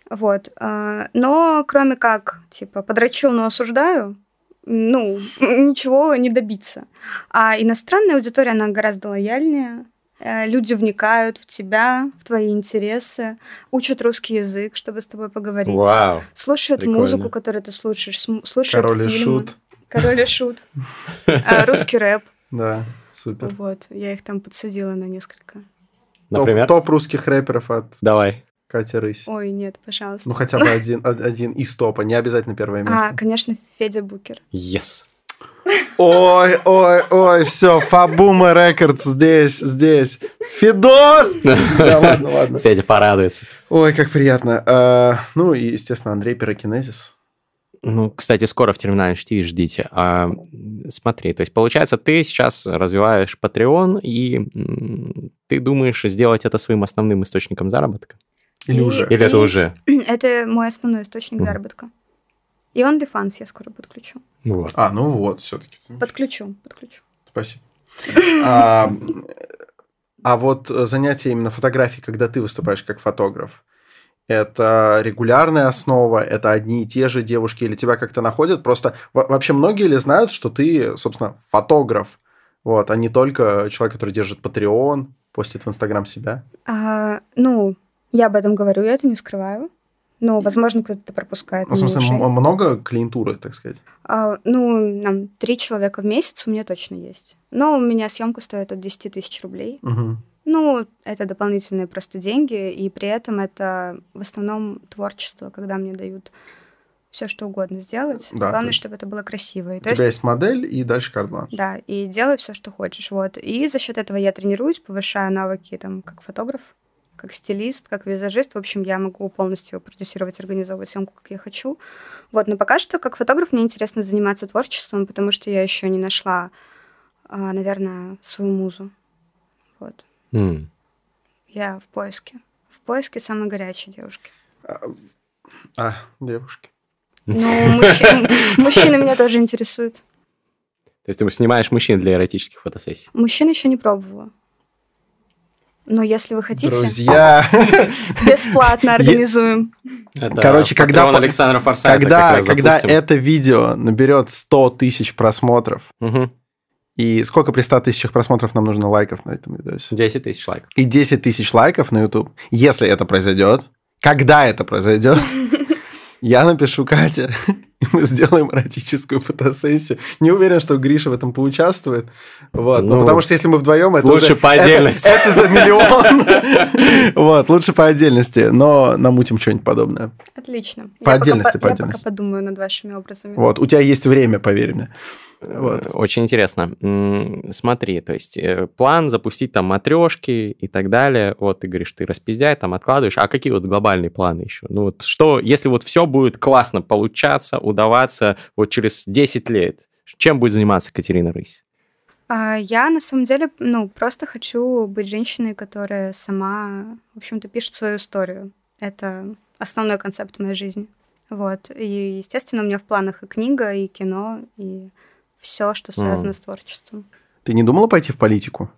Вот. А, но кроме как, типа, подрочил, но осуждаю, ну, ничего не добиться. А иностранная аудитория, она гораздо лояльнее, люди вникают в тебя, в твои интересы, учат русский язык, чтобы с тобой поговорить. Вау, слушают прикольно. музыку, которую ты слушаешь, слушают Король фильмы. и шут. Король и шут. А, русский рэп. Да, супер. Вот, я их там подсадила на несколько. Например? Топ, топ русских рэперов от Давай. Катя Рысь. Ой, нет, пожалуйста. Ну, хотя бы один, один из топа, не обязательно первое место. А, конечно, Федя Букер. Yes. Ой, ой, ой, все, Фабума Рекордс здесь, здесь. Фидос! Да ладно, ладно. Федя порадуется. Ой, как приятно. А, ну и, естественно, Андрей Пирокинезис. Ну, кстати, скоро в терминале чтиви ждите. А, смотри, то есть получается, ты сейчас развиваешь Patreon, и ты думаешь сделать это своим основным источником заработка? Или и, уже? Или это уже? Это мой основной источник mm. заработка. И OnlyFans я скоро подключу. Вот. А, ну вот, все-таки. Подключу, подключу. Спасибо. А, а вот занятие именно фотографией, когда ты выступаешь как фотограф, это регулярная основа, это одни и те же девушки, или тебя как-то находят? Просто вообще многие ли знают, что ты, собственно, фотограф, вот, а не только человек, который держит Patreon, постит в Инстаграм себя? А, ну, я об этом говорю, я это не скрываю. Ну, возможно, кто-то пропускает. Ну, в смысле, много клиентуры, так сказать? А, ну, нам три человека в месяц у меня точно есть. Но у меня съемка стоит от 10 тысяч рублей. Угу. Ну, это дополнительные просто деньги, и при этом это в основном творчество, когда мне дают все что угодно сделать. Да, Главное, есть... чтобы это было красиво. И, у тебя есть... есть модель и дальше карт Да, и делай все, что хочешь. Вот. И за счет этого я тренируюсь, повышаю навыки там как фотограф, как стилист, как визажист. В общем, я могу полностью продюсировать, организовывать съемку, как я хочу. Вот, но пока что, как фотограф, мне интересно заниматься творчеством, потому что я еще не нашла, а, наверное, свою музу. Вот. Mm. Я в поиске. В поиске самой горячей девушки. А, а девушки. Ну, мужчины меня тоже интересуют. То есть ты снимаешь мужчин для эротических фотосессий? Мужчин еще не пробовала. Но если вы хотите... Друзья! Бесплатно организуем. Это Короче, когда... Александра Форсайта когда, когда это видео наберет 100 тысяч просмотров, угу. и сколько при 100 тысячах просмотров нам нужно лайков на этом видосе? 10 тысяч лайков. И 10 тысяч лайков на YouTube. Если это произойдет, когда это произойдет, я напишу Кате, и мы сделаем эротическую фотосессию. Не уверен, что Гриша в этом поучаствует. Вот. Ну, потому что если мы вдвоем, это лучше уже, по отдельности. Это, это за миллион. Вот, лучше по отдельности, но намутим что-нибудь подобное. Отлично. По отдельности, по отдельности. Я пока подумаю над вашими образами. Вот, у тебя есть время, поверь мне. Вот. Очень интересно. Смотри, то есть э, план запустить там матрешки и так далее. Вот ты говоришь, ты распиздяй, там откладываешь. А какие вот глобальные планы еще? Ну вот что, если вот все будет классно получаться, удаваться вот через 10 лет, чем будет заниматься Катерина Рысь? А, я на самом деле, ну, просто хочу быть женщиной, которая сама, в общем-то, пишет свою историю. Это основной концепт моей жизни. Вот. И, естественно, у меня в планах и книга, и кино, и все, что связано mm. с творчеством. Ты не думала пойти в политику?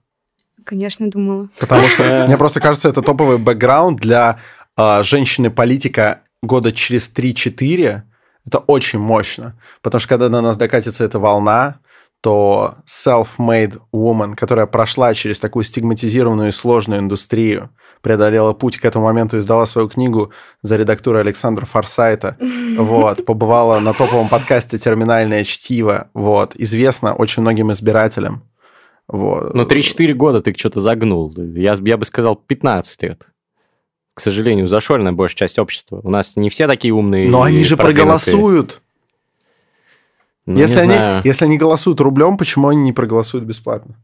Конечно, думала. Потому что, мне просто кажется, это топовый бэкграунд для а, женщины-политика года через 3-4. Это очень мощно. Потому что когда на нас докатится эта волна, то self-made woman, которая прошла через такую стигматизированную и сложную индустрию, преодолела путь к этому моменту, издала свою книгу за редактурой Александра Форсайта, вот, побывала на топовом подкасте «Терминальное чтиво», вот, известно очень многим избирателям. Вот. Но 3-4 года ты что-то загнул. Я, я бы сказал, 15 лет. К сожалению, зашоренная большая часть общества. У нас не все такие умные. Но они же проголосуют. Ну, если, они, если они голосуют рублем, почему они не проголосуют бесплатно?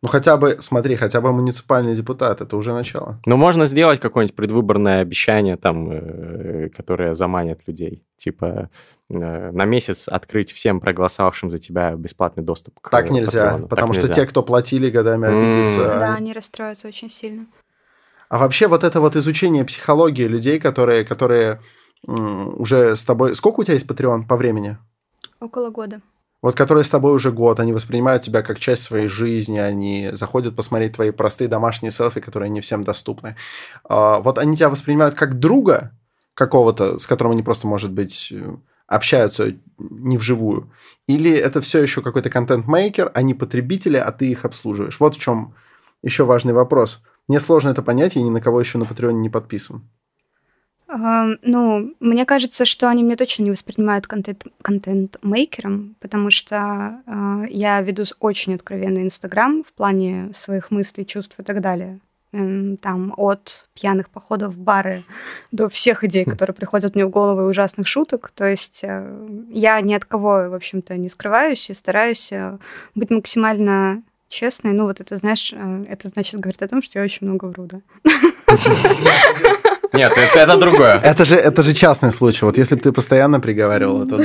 Ну, хотя бы, смотри, хотя бы муниципальный депутат, это уже начало. Ну, можно сделать какое-нибудь предвыборное обещание, там, э, которое заманит людей. Типа, э, на месяц открыть всем проголосовавшим за тебя бесплатный доступ к Так нельзя, патреону. потому так что нельзя. те, кто платили годами, обидятся. Mm. Да, они расстроятся очень сильно. А вообще вот это вот изучение психологии людей, которые, которые уже с тобой... Сколько у тебя есть Patreon по времени? Около года вот которые с тобой уже год, они воспринимают тебя как часть своей жизни, они заходят посмотреть твои простые домашние селфи, которые не всем доступны. А, вот они тебя воспринимают как друга какого-то, с которым они просто, может быть, общаются не вживую. Или это все еще какой-то контент-мейкер, они потребители, а ты их обслуживаешь. Вот в чем еще важный вопрос. Мне сложно это понять, я ни на кого еще на Патреоне не подписан. Ну, мне кажется, что они меня точно не воспринимают контент, контент-мейкером, потому что э, я веду очень откровенный Инстаграм в плане своих мыслей, чувств и так далее. Там от пьяных походов в бары до всех идей, хм. которые приходят мне в голову и ужасных шуток. То есть э, я ни от кого, в общем-то, не скрываюсь и стараюсь э, быть максимально честной. Ну, вот это, знаешь, э, это значит говорит о том, что я очень много вру, да. Нет, это, это другое. Это же, это же частный случай. Вот если бы ты постоянно приговаривала, то да.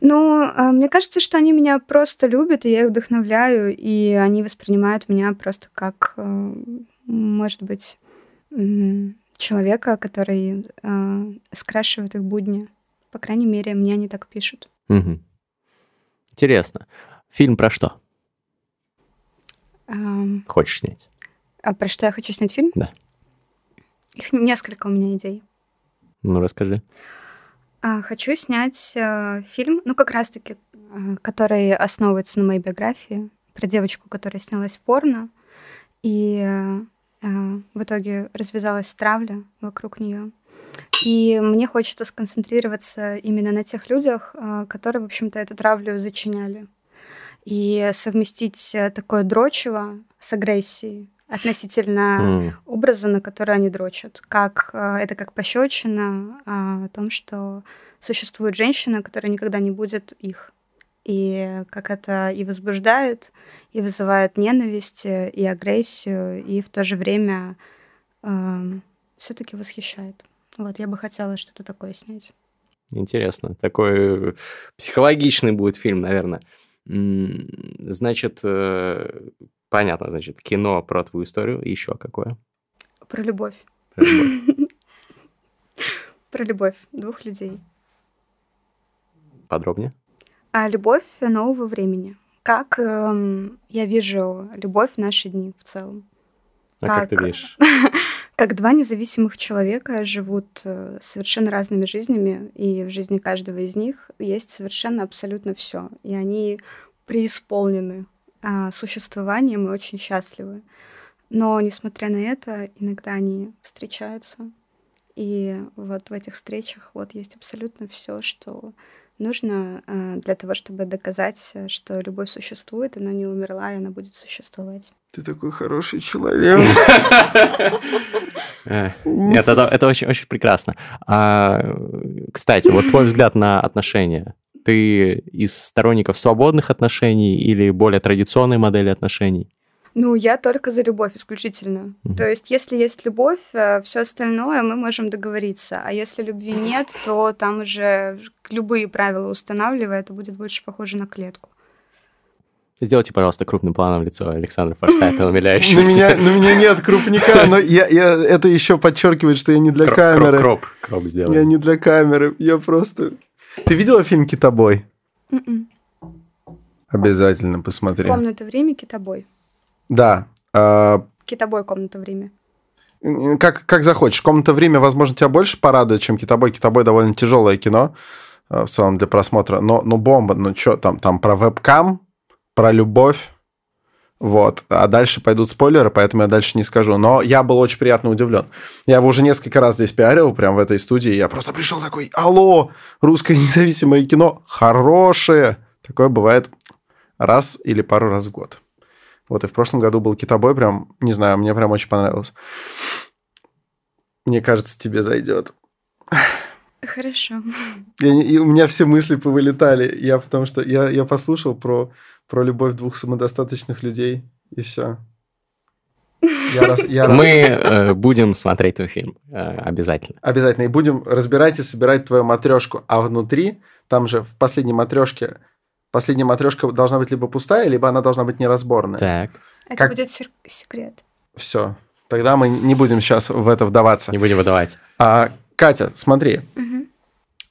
Ну, а, мне кажется, что они меня просто любят, и я их вдохновляю, и они воспринимают меня просто как, э, может быть, человека, который э, скрашивает их будни. По крайней мере, мне они так пишут. Угу. Интересно. Фильм про что? Um, Хочешь снять? А про что я хочу снять фильм? Да. Их несколько у меня идей. Ну, расскажи. А, хочу снять э, фильм, ну, как раз-таки, э, который основывается на моей биографии, про девочку, которая снялась в порно, и э, в итоге развязалась травля вокруг нее. И мне хочется сконцентрироваться именно на тех людях, которые, в общем-то, эту травлю зачиняли. И совместить такое дрочево с агрессией, относительно mm. образа, на который они дрочат. Как, э, это как пощечина о том, что существует женщина, которая никогда не будет их. и как это и возбуждает, и вызывает ненависть, и агрессию, и в то же время э, все-таки восхищает. Вот, я бы хотела что-то такое снять. Интересно. Такой психологичный будет фильм, наверное. Значит, э, понятно, значит, кино про твою историю. Еще какое? Про любовь. Про любовь. Про любовь двух людей. Подробнее? А любовь нового времени. Как эм, я вижу любовь в наши дни в целом. А как, как ты видишь? как два независимых человека живут э, совершенно разными жизнями, и в жизни каждого из них есть совершенно абсолютно все. И они преисполнены а, существованием и очень счастливы. Но, несмотря на это, иногда они встречаются. И вот в этих встречах вот есть абсолютно все, что нужно э, для того, чтобы доказать, что любовь существует, она не умерла, и она будет существовать. Ты такой хороший человек. Нет, это, это очень, очень прекрасно. А, кстати, вот твой взгляд на отношения. Ты из сторонников свободных отношений или более традиционной модели отношений? Ну, я только за любовь исключительно. Mm-hmm. То есть, если есть любовь, э, все остальное мы можем договориться. А если любви нет, то там уже любые правила устанавливая, это будет больше похоже на клетку. Сделайте, пожалуйста, крупным планом лицо Александра Форсайта, умиляющегося. На меня, на меня нет крупника, но я, я, это еще подчеркивает, что я не для кроп, камеры. Кроп, кроп, кроп сделай. Я не для камеры, я просто... Ты видела фильм «Китобой»? Mm-mm. М-м. Обязательно посмотри. «Комната время. Китобой». Да. Э... «Китобой. Комната время». Как, как захочешь. «Комната время», возможно, тебя больше порадует, чем «Китобой». «Китобой» довольно тяжелое кино э, в целом для просмотра. Но, но бомба, ну что там, там про вебкам, про любовь. Вот. А дальше пойдут спойлеры, поэтому я дальше не скажу. Но я был очень приятно удивлен. Я его уже несколько раз здесь пиарил, прямо в этой студии. Я просто пришел такой, алло, русское независимое кино хорошее. Такое бывает раз или пару раз в год. Вот, и в прошлом году был «Китобой», прям, не знаю, мне прям очень понравилось. Мне кажется, тебе зайдет. Хорошо. Я, и у меня все мысли повылетали. Я потому что я, я послушал про про любовь двух самодостаточных людей, и все. Я раз, я раз... Мы э, будем смотреть твой фильм э, обязательно. Обязательно. И будем разбирать и собирать твою матрешку. А внутри, там же в последней матрешке, последняя матрешка должна быть либо пустая, либо она должна быть неразборная. Так. Это как... будет секрет. Все. Тогда мы не будем сейчас в это вдаваться. Не будем выдавать. А, Катя, смотри. Угу.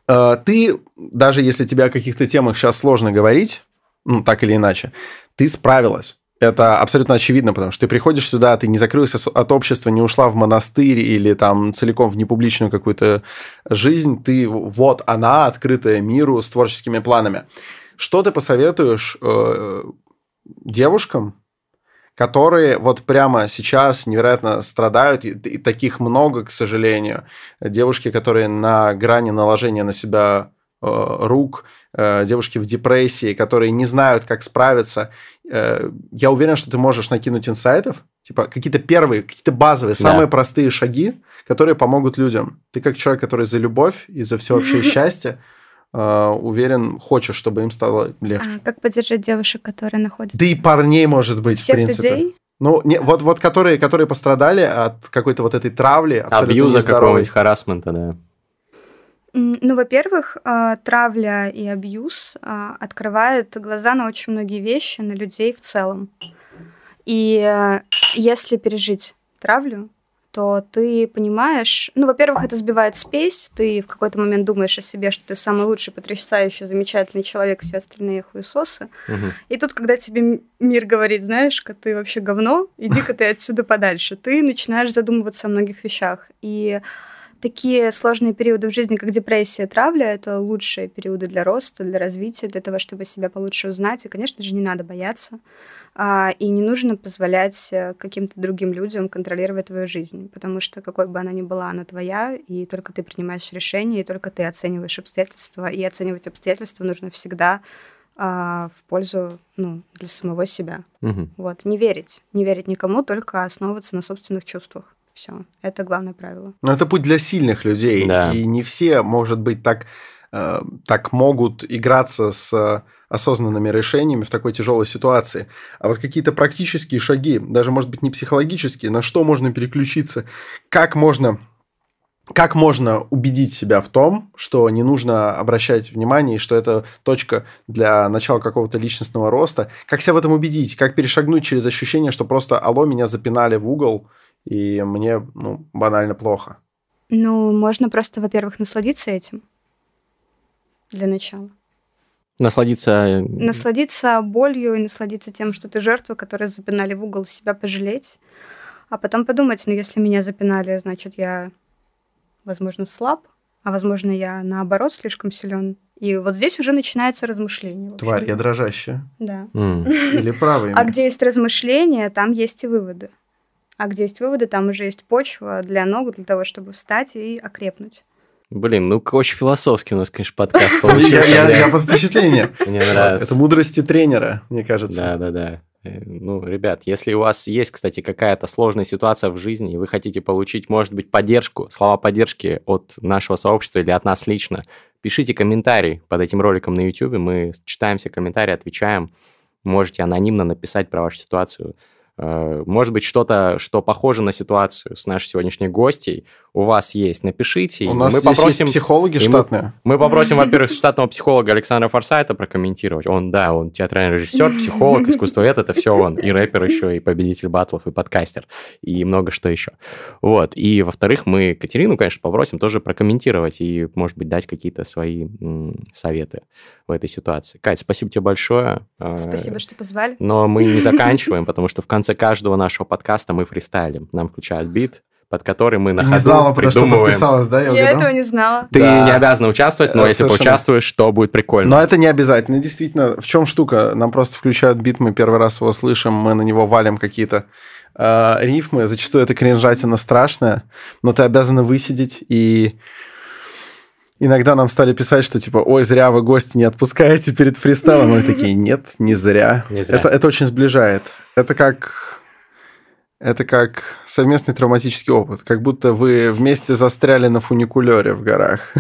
А, ты, даже если тебе о каких-то темах сейчас сложно говорить, ну, так или иначе, ты справилась. Это абсолютно очевидно, потому что ты приходишь сюда, ты не закрылась от общества, не ушла в монастырь или там целиком в непубличную какую-то жизнь. Ты вот она, открытая миру с творческими планами. Что ты посоветуешь э, девушкам, которые вот прямо сейчас невероятно страдают, и, и таких много, к сожалению. Девушки, которые на грани наложения на себя рук, Э, девушки в депрессии, которые не знают, как справиться. Э, я уверен, что ты можешь накинуть инсайтов, типа какие-то первые, какие-то базовые, да. самые простые шаги, которые помогут людям. Ты как человек, который за любовь и за всеобщее счастье, э, уверен, хочешь, чтобы им стало легче. А как поддержать девушек, которые находятся? Да и парней, может быть, Всех в принципе. Людей? Ну, не, вот, вот которые, которые пострадали от какой-то вот этой травли. Абьюза какого-нибудь, харасмента, да. Ну, во-первых, а, травля и абьюз а, открывает глаза на очень многие вещи, на людей в целом. И э, если пережить травлю, то ты понимаешь, ну, во-первых, это сбивает спесь, ты в какой-то момент думаешь о себе, что ты самый лучший, потрясающий, замечательный человек, все остальные хуесосы. Угу. И тут, когда тебе мир говорит, знаешь-ка, ты вообще говно, иди-ка ты отсюда подальше, ты начинаешь задумываться о многих вещах. И такие сложные периоды в жизни, как депрессия, травля, это лучшие периоды для роста, для развития, для того, чтобы себя получше узнать. И, конечно же, не надо бояться. А, и не нужно позволять э, каким-то другим людям контролировать твою жизнь, потому что какой бы она ни была, она твоя, и только ты принимаешь решения, и только ты оцениваешь обстоятельства. И оценивать обстоятельства нужно всегда а, в пользу ну, для самого себя. Угу. Вот. Не верить. Не верить никому, только основываться на собственных чувствах. Все, это главное правило. Но это путь для сильных людей, да. и не все, может быть, так, э, так могут играться с осознанными решениями в такой тяжелой ситуации. А вот какие-то практические шаги, даже, может быть, не психологические, на что можно переключиться, как можно как можно убедить себя в том, что не нужно обращать внимание, и что это точка для начала какого-то личностного роста? Как себя в этом убедить? Как перешагнуть через ощущение, что просто «Алло, меня запинали в угол, и мне ну, банально плохо»? Ну, можно просто, во-первых, насладиться этим для начала. Насладиться... Э, насладиться болью и насладиться тем, что ты жертва, которая запинали в угол, себя пожалеть. А потом подумать, ну, если меня запинали, значит, я, возможно, слаб, а, возможно, я, наоборот, слишком силен. И вот здесь уже начинается размышление. Тварь, я дрожащая. Да. Mm. Или правый. А где есть размышления, там есть и выводы. А где есть выводы, там уже есть почва для ног, для того, чтобы встать и окрепнуть. Блин, ну очень философский у нас, конечно, подкаст получился. Я под впечатлением. Мне нравится. Это мудрости тренера, мне кажется. Да, да, да. Э, ну, ребят, если у вас есть, кстати, какая-то сложная ситуация в жизни, и вы хотите получить, может быть, поддержку, слова поддержки от нашего сообщества или от нас лично, пишите комментарий под этим роликом на YouTube, мы читаем все комментарии, отвечаем. Можете анонимно написать про вашу ситуацию. Э, может быть, что-то, что похоже на ситуацию с нашей сегодняшней гостей, у вас есть, напишите. У нас мы попросим есть психологи штатные. Мы, мы попросим, во-первых, штатного психолога Александра Форсайта прокомментировать. Он, да, он театральный режиссер, психолог, искусствовед, это все он. И рэпер еще, и победитель батлов, и подкастер, и много что еще. Вот. И, во-вторых, мы Катерину, конечно, попросим тоже прокомментировать и, может быть, дать какие-то свои м, советы в этой ситуации. Кать, спасибо тебе большое. Э, спасибо, что позвали. Но мы не заканчиваем, потому что в конце каждого нашего подкаста мы фристайлим. Нам включают бит, под который мы на ходу не знала, придумываем. Что подписалась, да? Я, я этого не знала. Ты да. не обязана участвовать, но э, если поучаствуешь, то будет прикольно. Но это не обязательно. Действительно, в чем штука? Нам просто включают бит, мы первый раз его слышим, мы на него валим какие-то э, рифмы. Зачастую это кринжатина страшная, но ты обязана высидеть и иногда нам стали писать, что типа, ой, зря вы гости не отпускаете перед фристайлом. Мы такие, нет, не зря. Не зря. Это, это очень сближает. Это как это как совместный травматический опыт, как будто вы вместе застряли на фуникулере в горах.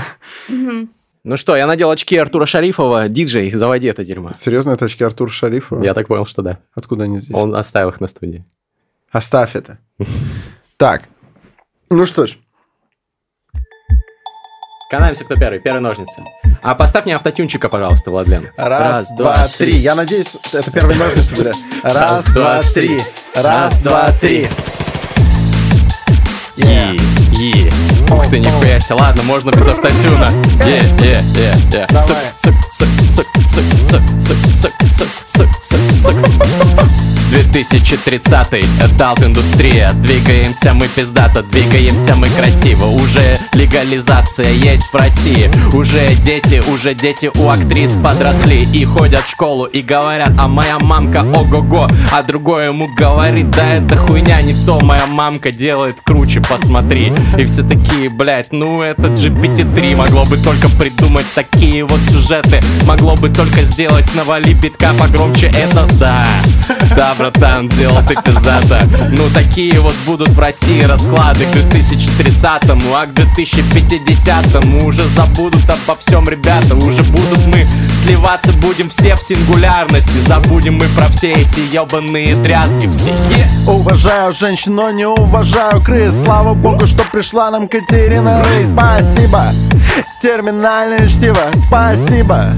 Ну что, я надел очки Артура Шарифова. Диджей, заводи это дерьмо. Серьезно, это очки Артура Шарифова? Я так понял, что да. Откуда они здесь? Он оставил их на студии. Оставь это. Так, ну что ж, Канаемся, кто первый. Первые ножницы. А поставь мне автотюнчика, пожалуйста, Владлен. Раз, Раз два, три. Я надеюсь, это первые ножницы были. Раз, два, три. Раз, два, три. И, и. Ух ты, нихуя себе, ладно, можно без автотюна. Е, е, е, е. Сук, сук, сук, сук, сук, сук, сук, сук, сук, сук, сук, сук. 2030 Адалт индустрия Двигаемся мы пиздато, двигаемся мы красиво Уже легализация есть в России Уже дети, уже дети у актрис подросли И ходят в школу и говорят, а моя мамка ого-го А другой ему говорит, да это хуйня не то Моя мамка делает круче, посмотри И все такие, блять, ну это GPT-3 Могло бы только придумать такие вот сюжеты. Могло бы только сделать, навали битка погромче. Это да, да, братан, сделал ты пиздата Ну такие вот будут в России расклады к 2030-му А к 2050-му уже забудут обо всем ребята Уже будут сливаться, будем все в сингулярности. Забудем мы про все эти ебаные дрязги все. Yeah. Уважаю женщин, но не уважаю крыс. Слава богу, что пришла нам Катерина Рэй Спасибо, терминальное чтиво, спасибо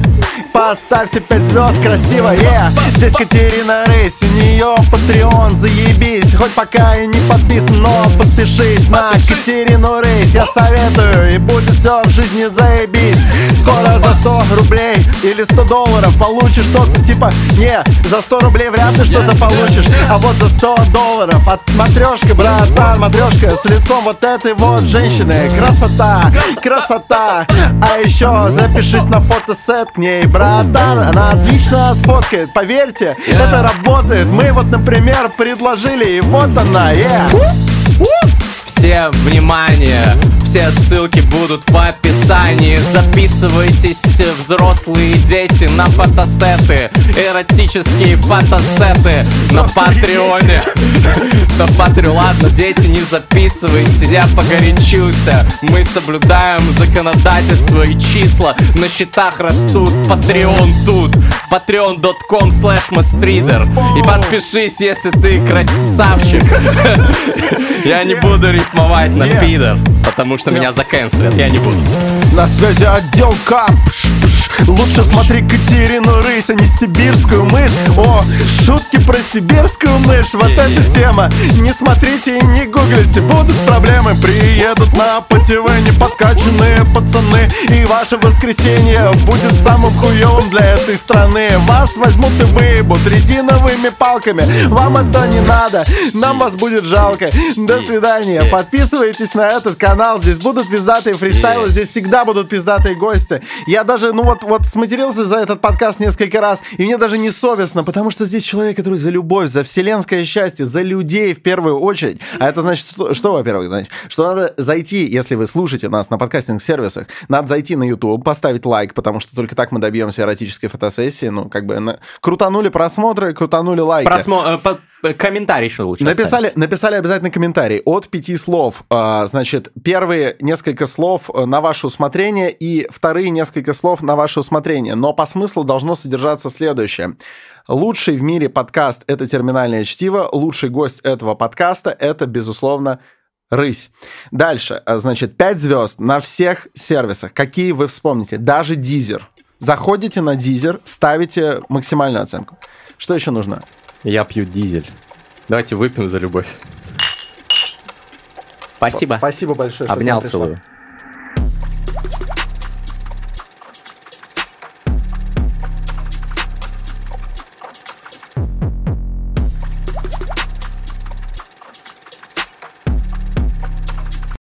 Поставьте 5 звезд красиво, yeah. Здесь Катерина Рейс, у нее Patreon, заебись. Хоть пока и не подписан, но подпишись на Катерину Рейс. Я советую, и будет все в жизни заебись. Скоро за 100 рублей или 100 долларов Получишь что-то типа Не, за 100 рублей вряд ли что-то получишь. А вот за 100 долларов от матрешка, братан Матрешка с лицом вот этой вот женщины. Красота, красота. А еще запишись на фотосет к ней, брат братан Она отлично отфоткает, поверьте, yeah. это работает Мы вот, например, предложили, и вот она, yeah. Всем внимание, все ссылки будут в описании. Записывайтесь, взрослые дети, на фотосеты. Эротические фотосеты на Патреоне. На Патреоне, ладно, дети, не записывайтесь Я погорячился. Мы соблюдаем законодательство и числа. На счетах растут, Patreon тут. Patreon.com slash mastrider И подпишись, если ты красавчик. Я не буду рифмовать на пидор Потому что меня заканцелят, я не буду. На связи отдел КАПШ Лучше смотри Катерину Рысь, а не сибирскую мышь. О, шутки про сибирскую мышь, вот эта тема. Не смотрите и не гуглите, будут проблемы. Приедут на ПТВ неподкачанные пацаны. И ваше воскресенье будет самым хуевым для этой страны. Вас возьмут и выебут резиновыми палками. Вам это не надо, нам вас будет жалко. До свидания, подписывайтесь на этот канал. Здесь будут пиздатые фристайлы, здесь всегда будут пиздатые гости. Я даже, ну вот вот сматерился за этот подкаст несколько раз, и мне даже не совестно, потому что здесь человек, который за любовь, за вселенское счастье, за людей в первую очередь. А это значит, что, что во-первых, значит, что надо зайти, если вы слушаете нас на подкастинг-сервисах, надо зайти на YouTube, поставить лайк, потому что только так мы добьемся эротической фотосессии. Ну, как бы на... крутанули просмотры, крутанули лайки. Просмо... Э, комментарий еще лучше написали, написали обязательно комментарий от пяти слов. А, значит, первые несколько слов э, на ваше усмотрение и вторые несколько слов на ваше усмотрение. Но по смыслу должно содержаться следующее. Лучший в мире подкаст — это «Терминальное чтиво». Лучший гость этого подкаста — это, безусловно, Рысь. Дальше, а, значит, 5 звезд на всех сервисах. Какие вы вспомните? Даже Дизер. Заходите на Дизер, ставите максимальную оценку. Что еще нужно? Я пью дизель. Давайте выпьем за любовь. Спасибо. Спасибо большое. Обнял целую.